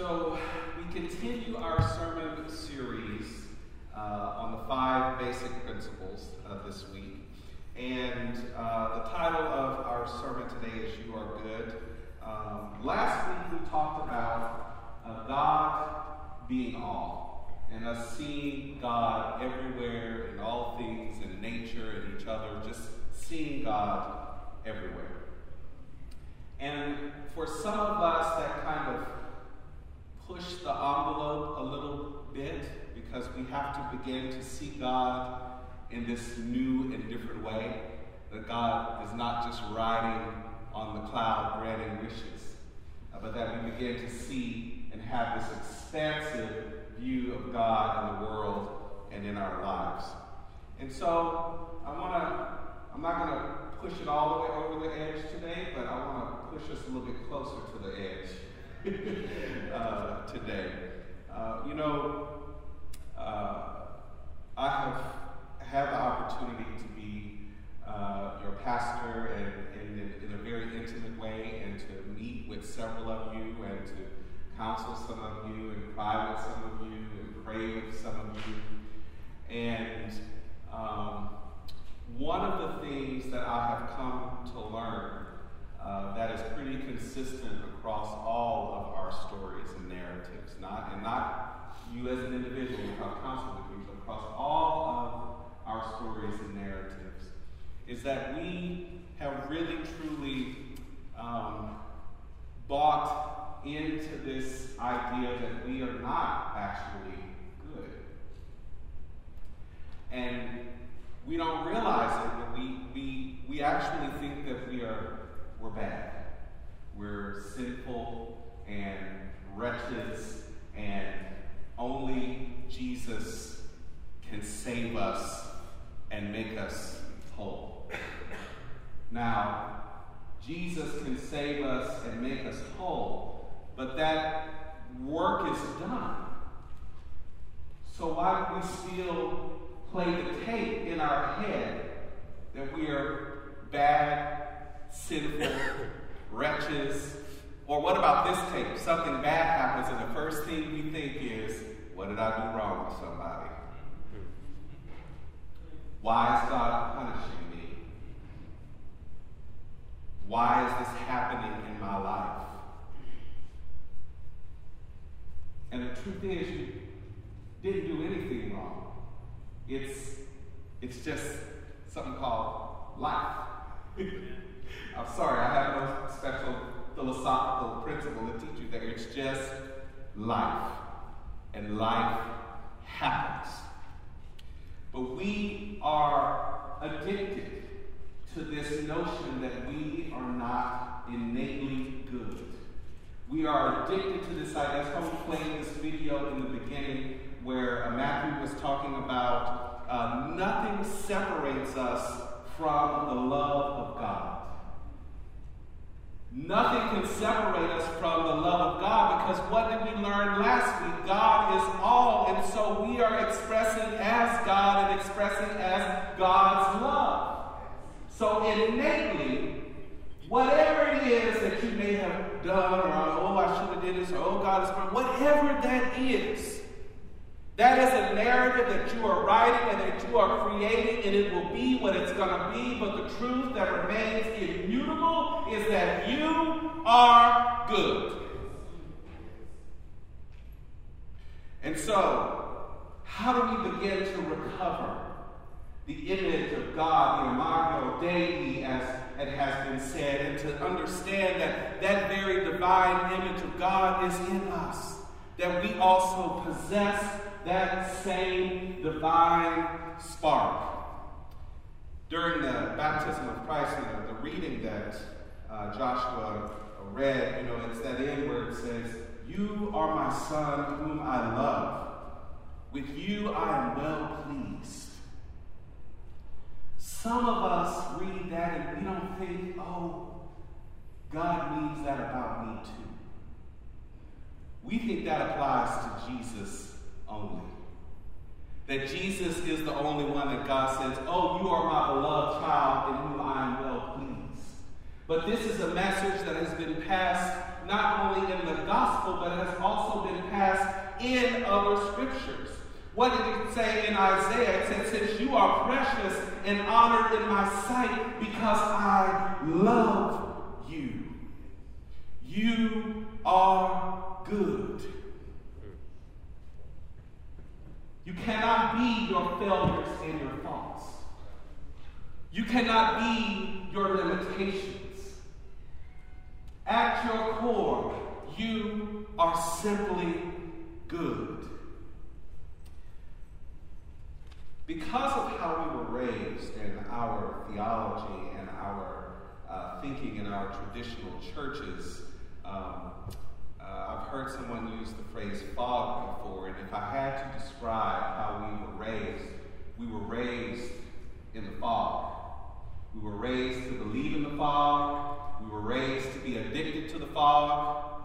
So, we continue our sermon series uh, on the five basic principles of this week. And uh, the title of our sermon today is You Are Good. Um, last week we talked about God being all, and us seeing God everywhere in all things, in nature, in each other, just seeing God everywhere. And for some of us, that kind of pushed the envelope a little bit because we have to begin to see God in this new and different way. That God is not just riding on the cloud granting wishes, uh, but that we begin to see and have this expansive view of God in the world and in our lives. And so I want to, I'm not going to push it all the way over the edge today, but I want to push us a little bit closer to the edge. uh, today. Uh, you know, uh, I have had the opportunity to be uh, your pastor and, and in, in, a very intimate way and to meet with several of you and to counsel some of you and cry with some of you and pray with some of you. And um, one of the things that I have come to learn uh, that is pretty consistent across all of our stories and narratives. Not and not you as an individual without counsel with across all of our stories and narratives, is that we have really truly um, bought into this idea that we are not actually good. And we don't realize it, but we, we, we actually think that we are we're bad. We're sinful and wretches, and only Jesus can save us and make us whole. Now, Jesus can save us and make us whole, but that work is done. So why do we still play the tape in our head that we are bad sinful wretches. Or what about this tape? Something bad happens, and the first thing we think is, what did I do wrong with somebody? Mm-hmm. Why is God punishing me? Why is this happening in my life? And the truth is, you didn't do anything wrong. It's, it's just something called life. I'm sorry, I have no special philosophical principle to teach you that it's just life. And life happens. But we are addicted to this notion that we are not innately good. We are addicted to this idea. That's why we played this video in the beginning where uh, Matthew was talking about uh, nothing separates us from the love of God. Nothing can separate us from the love of God because what did we learn last week? God is all, and so we are expressing as God and expressing as God's love. So innately, whatever it is that you may have done, or oh, I should have did this, or oh, God is whatever that is, that is a narrative that you are writing and that you are creating, and it will be what it's going to be. But the truth that remains immutable is that you are good. And so, how do we begin to recover the image of God, the imago Dei, as it has been said, and to understand that that very divine image of God is in us, that we also possess that same divine spark. During the baptism of Christ, you know, the reading that uh, Joshua read, you know, it's that end where it says, You are my son whom I love. With you I am well pleased. Some of us read that and we don't think, oh, God means that about me too. We think that applies to Jesus only. That Jesus is the only one that God says, Oh, you are my beloved child in whom I am well pleased. But this is a message that has been passed not only in the gospel, but has also been passed in other scriptures. What did it say in Isaiah? It said, Since you are precious and honored in my sight because I love you. You are good. You cannot be your failures and your faults. You cannot be your limitations. At your core, you are simply good. Because of how we were raised in our theology and our uh, thinking in our traditional churches, um, uh, I've heard someone use the phrase fog before, and if I had to describe how we were raised, we were raised in the fog. We were raised to believe in the fog. We were raised to be addicted to the fog.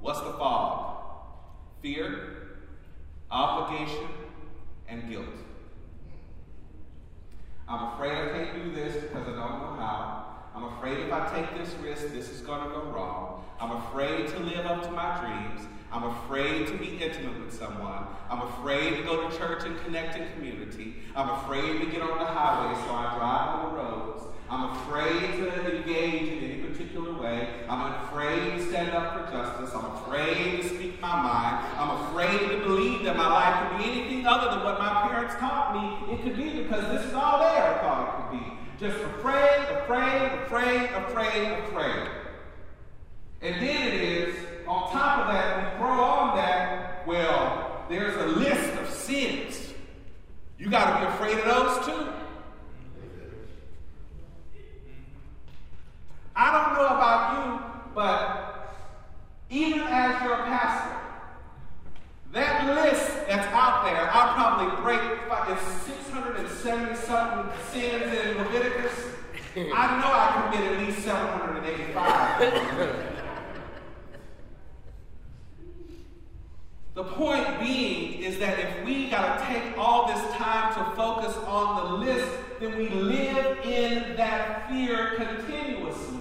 What's the fog? Fear, obligation, and guilt. I'm afraid I can't do this because I don't know how. I'm afraid if I take this risk, this is going to go wrong. I'm afraid to live up to my dreams. I'm afraid to be intimate with someone. I'm afraid to go to church and connect in community. I'm afraid to get on the highway, so I drive on the roads. I'm afraid to engage in any particular way. I'm afraid to stand up for justice. I'm afraid to speak my mind. I'm afraid to believe that my life could be anything other than what my parents taught me it could be because this is all they ever thought. Just afraid, afraid, afraid, afraid, afraid. And then it is, on top of that, we throw on that, well, there's a list of sins. You got to be afraid of those too. I don't know about you, but even as your pastor, that list that's out there, I'll probably break it's 670 something sins in Leviticus. I know I commit at least 785. the point being is that if we got to take all this time to focus on the list, then we live in that fear continuously.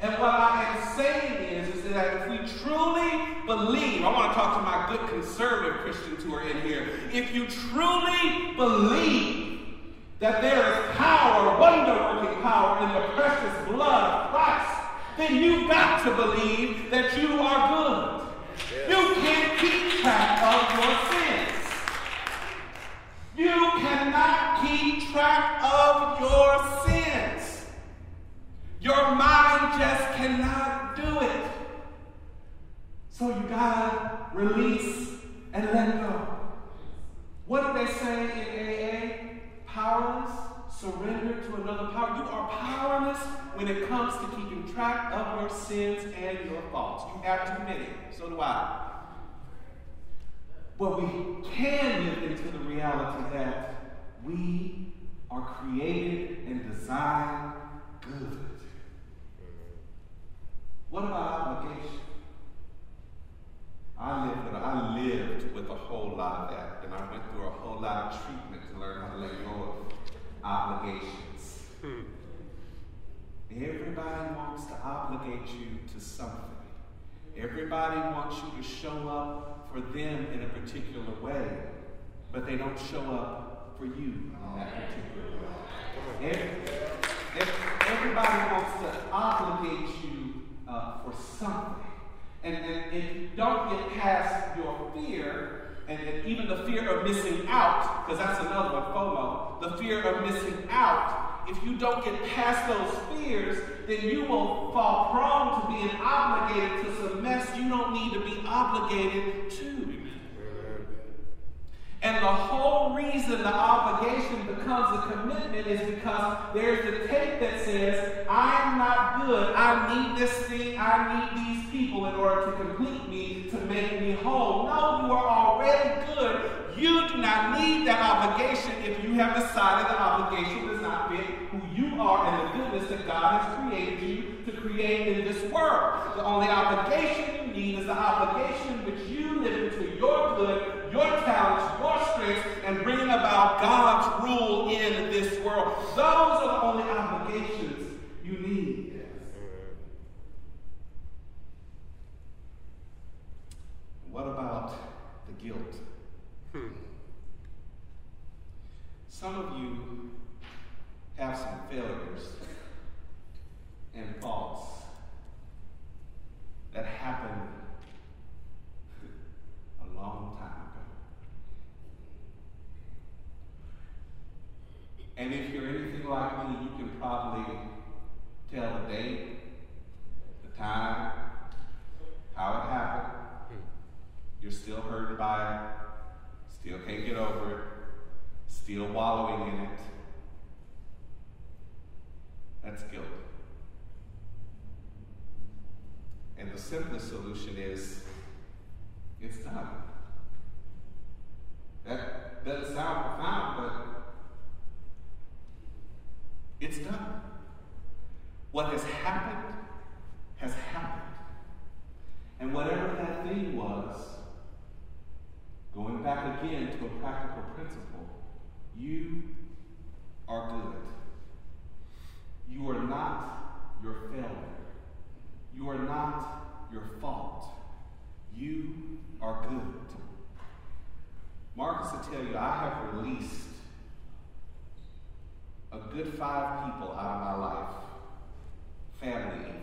And what I am saying is, is that if we truly believe, I want to talk to my good conservative Christians who are in here. If you truly believe that there is power, wonder working power in the precious blood of Christ, then you've got to believe that you are good. You can't keep track of your sins. You cannot keep track of your sins. Your mind just cannot do it. So you gotta release and let go. What do they say in AA? Powerless, surrender to another power. You are powerless when it comes to keeping track of your sins and your faults. You have too many. So do I. But we can live into the reality that we are created and designed good. What about obligation? I lived, with, I lived with a whole lot of that, and I went through a whole lot of treatment to learn how to let go of obligations. Everybody wants to obligate you to something. Everybody wants you to show up for them in a particular way, but they don't show up for you in that particular way. Every, everybody wants to obligate you uh, for something. And, and if you don't get past your fear, and, and even the fear of missing out, because that's another one, FOMO, the fear of missing out, if you don't get past those fears, then you will fall prone to being obligated to some mess you don't need to be obligated to. And the whole reason the obligation becomes a commitment is because there's the tape that says, I'm not good. I need this thing. I need these people in order to complete me, to make me whole. No, you are already good. You do not need that obligation if you have decided the obligation are and the goodness that God has created you to create in this world. The only obligation you need is the obligation which you live into your good, your talents, your strengths, and bringing about God's rule in this world. Those are the only obligations you need. What about the guilt. Hmm. Some of you have some failures and faults that happened a long time ago. And if you're anything like me, you can probably tell the date, the time, how it happened. Hmm. You're still hurting by it, still can't get over it, still wallowing in it. That's guilt. And the simplest solution is it's done. That doesn't sound profound, but it's done. What has happened has happened. And whatever that thing was, going back again to a practical principle, you are good. You are not your failure. You are not your fault. You are good. Marcus will tell you, I have released a good five people out of my life, family even,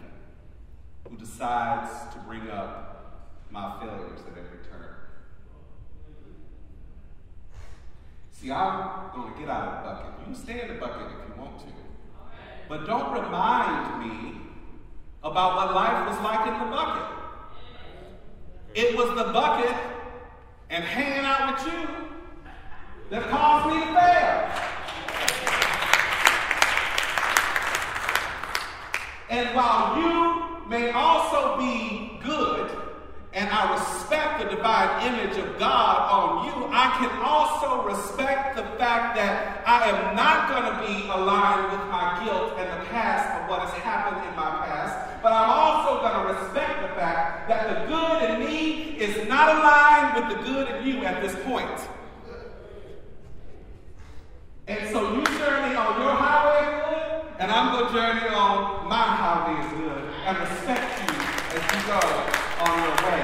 who decides to bring up my failures at every turn. See, I'm going to get out of the bucket. You can stay in the bucket if you want to. But don't remind me about what life was like in the bucket. It was the bucket and hanging out with you that caused me to fail. And while you may also be good, and I respect the divine image of God on you, I can also respect the fact that I am not going to be aligned with my guilt and the past of what has happened in my past, but I'm also going to respect the fact that the good in me is not aligned with the good in you at this point. And so you journey on your highway and I'm going to journey on my highway is good and respect you as you go on your way.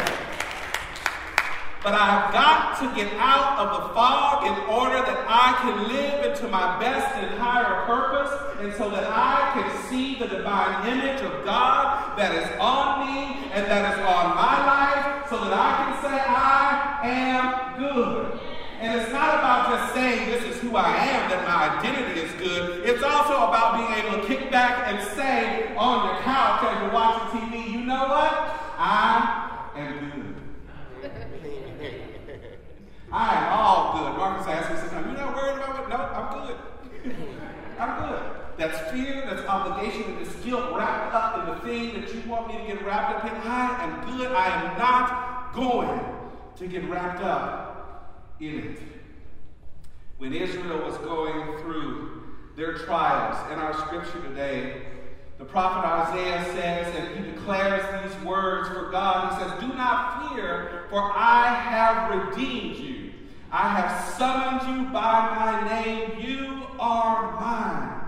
But I have got to get out of the fog in order that I can live into my best and higher purpose, and so that I can see the divine image of God that is on me and that is on my life, so that I can say, I am good. And it's not about just saying this is who I am, that my identity is good. It's also about being able to kick back and say on your couch as you're watching TV, you know what? I am good. I am all good. Marcus asks me sometimes, you're not worried about it? No, I'm good. I'm good. That's fear, that's obligation, and this guilt wrapped up in the thing that you want me to get wrapped up in. I am good. I am not going to get wrapped up in it. When Israel was going through their trials in our scripture today, the prophet Isaiah says, and he declares these words for God. He says, Do not fear, for I have redeemed you. I have summoned you by my name. You are mine.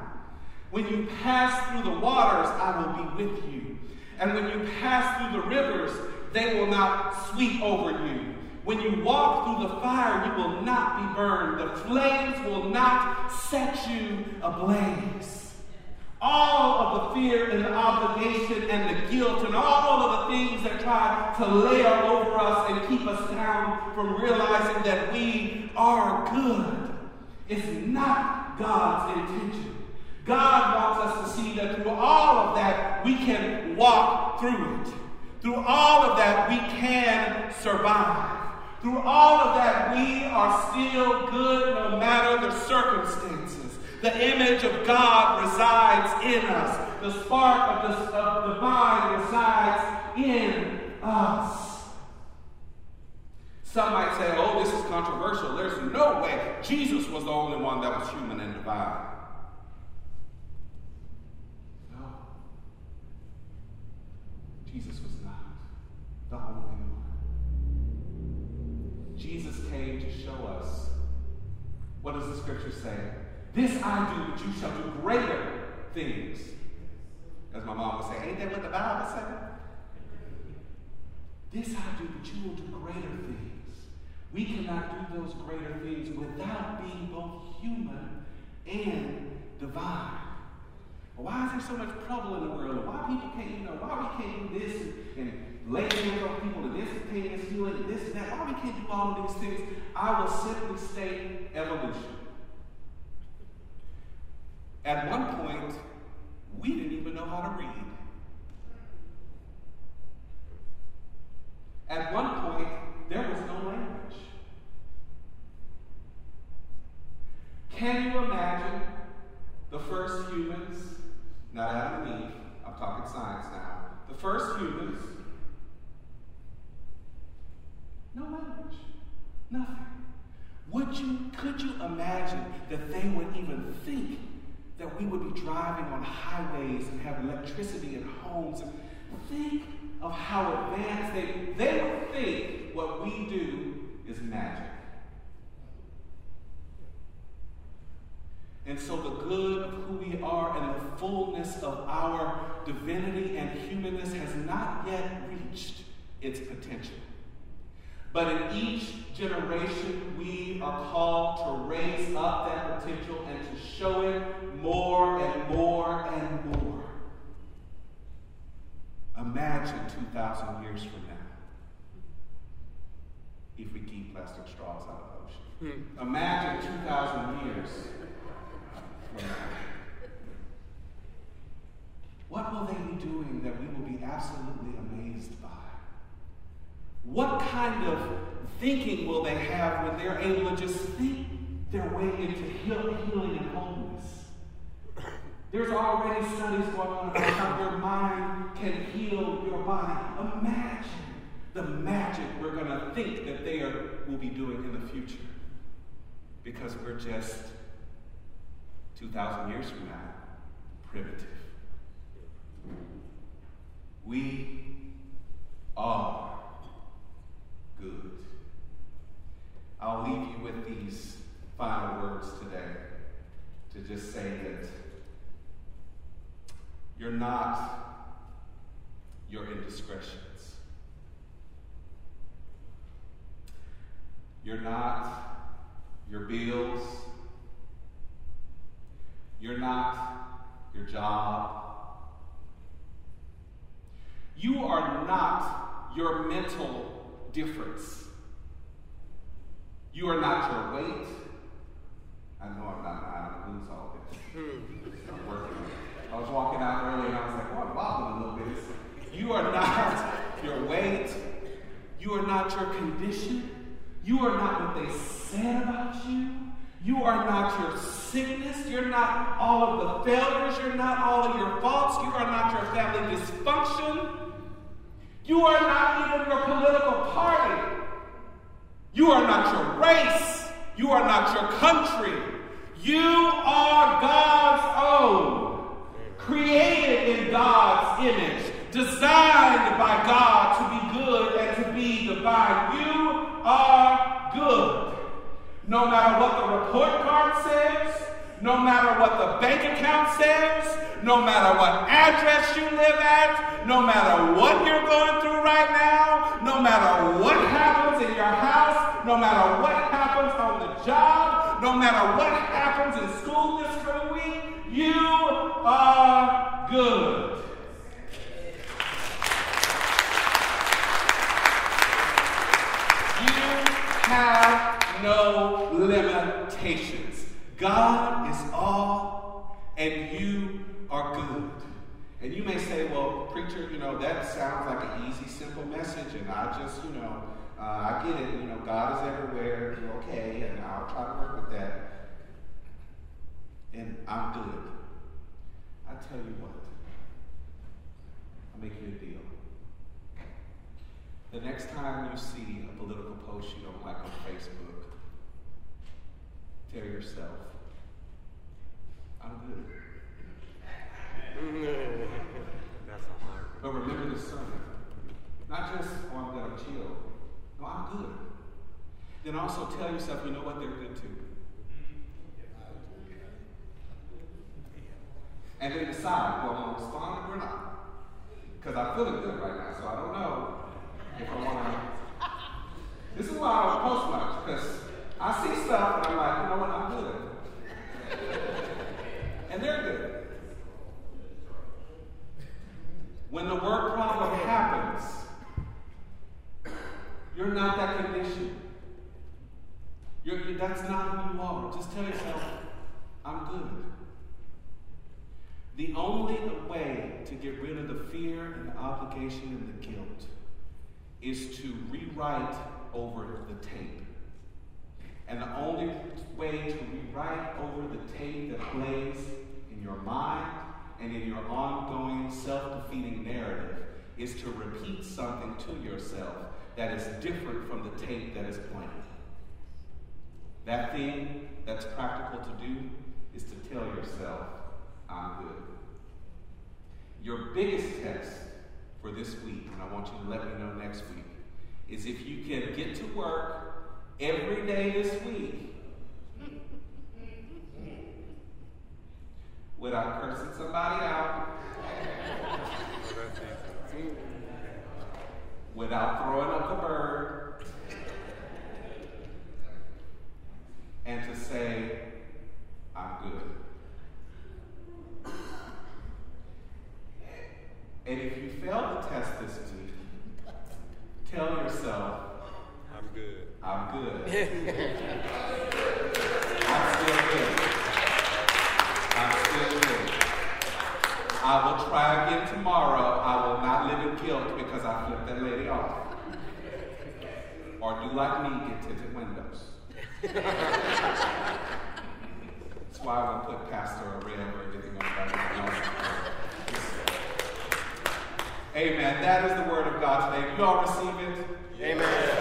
When you pass through the waters, I will be with you. And when you pass through the rivers, they will not sweep over you. When you walk through the fire, you will not be burned. The flames will not set you ablaze all of the fear and the obligation and the guilt and all of the things that try to layer over us and keep us down from realizing that we are good is not God's intention. God wants us to see that through all of that, we can walk through it. Through all of that, we can survive. Through all of that, we are still good no matter the circumstances. The image of God resides in us. The spark of the of divine resides in us. Some might say, oh, this is controversial. There's no way Jesus was the only one that was human and divine. Scripture say? This I do, but you shall do greater things. As my mom would say, ain't that what the Bible said? This I do, but you will do greater things. We cannot do those greater things without being both human and divine. Why is there so much trouble in the world? Why people can't, you know, why we can't do this and, and lay hands on people and this is pain and healing and this and that? Why we can't do all of these things? I will simply state evolution. At one point, we didn't even know how to read. At one point, there was no language. Can you imagine the first humans, not Adam and Eve, I'm talking science now, the first humans, no language, nothing. Would you, could you imagine that they would even think that we would be driving on highways and have electricity in homes? Think of how advanced they, they would think what we do is magic. And so the good of who we are and the fullness of our divinity and humanness has not yet reached its potential. But in each generation, we are called to raise up that potential and to show it more and more and more. Imagine 2,000 years from now if we keep plastic straws out of the ocean. Hmm. Imagine 2,000 years from now. What will they be doing that we will be absolutely amazed? What kind of thinking will they have when they're able to just think their way into healing and wholeness? There's already studies going on about how your mind can heal your body. Imagine the magic we're going to think that they are, will be doing in the future. Because we're just 2,000 years from now, primitive. We are good. I'll leave you with these final words today to just say that you're not your indiscretions. You're not your bills. You're not your job. You are not your mental difference. You are not your weight. I know I'm not, going to lose all this. Hmm. I'm working. I was walking out earlier and I was like, oh, I'm wobbling a little bit. You are not your weight. You are not your condition. You are not what they said about you. You are not your sickness. You're not all of the failures. You're not all of your faults. You are not your family dysfunction. You are not even your political party. You are not your race. You are not your country. You are God's own created in God's image, designed by God to be good and to be divine. You are good. No matter what the report card says, no matter what the bank account says, no matter what address you live at, no matter what you're going through right now, no matter what happens in your house, no matter what happens on the job, no matter what happens in school this coming week, you are good. You have no limitations. God is all, and you are good. And you may say, well, preacher, you know, that sounds like an easy, simple message, and I just, you know, uh, I get it. You know, God is everywhere. Okay, and I'll try to work with that yourself, you know what they're good to. And then decide, well, I'm going to respond or not. Because I'm feeling good right now, so I don't know if I want to. This is why I post much, because I see stuff and I'm like, you know what, I'm good. and they're good. When the word problem happens, you're not that conditioned. You're, that's not who you are. Just tell yourself, I'm good. The only way to get rid of the fear and the obligation and the guilt is to rewrite over the tape. And the only way to rewrite over the tape that plays in your mind and in your ongoing self defeating narrative is to repeat something to yourself that is different from the tape that is playing. That thing that's practical to do is to tell yourself, I'm good. Your biggest test for this week, and I want you to let me know next week, is if you can get to work every day this week without cursing somebody out, without throwing up the bird, and to say, I'm good. And if you fail the test this week, tell yourself, I'm good. I'm good. I'm still good. I'm still good. I will try again tomorrow. I will not live in guilt because I flipped that lady off. Or do like me, get tinted windows. That's why I won't put pastor or red or anything that. Amen. That is the word of God today. You all receive it? Amen.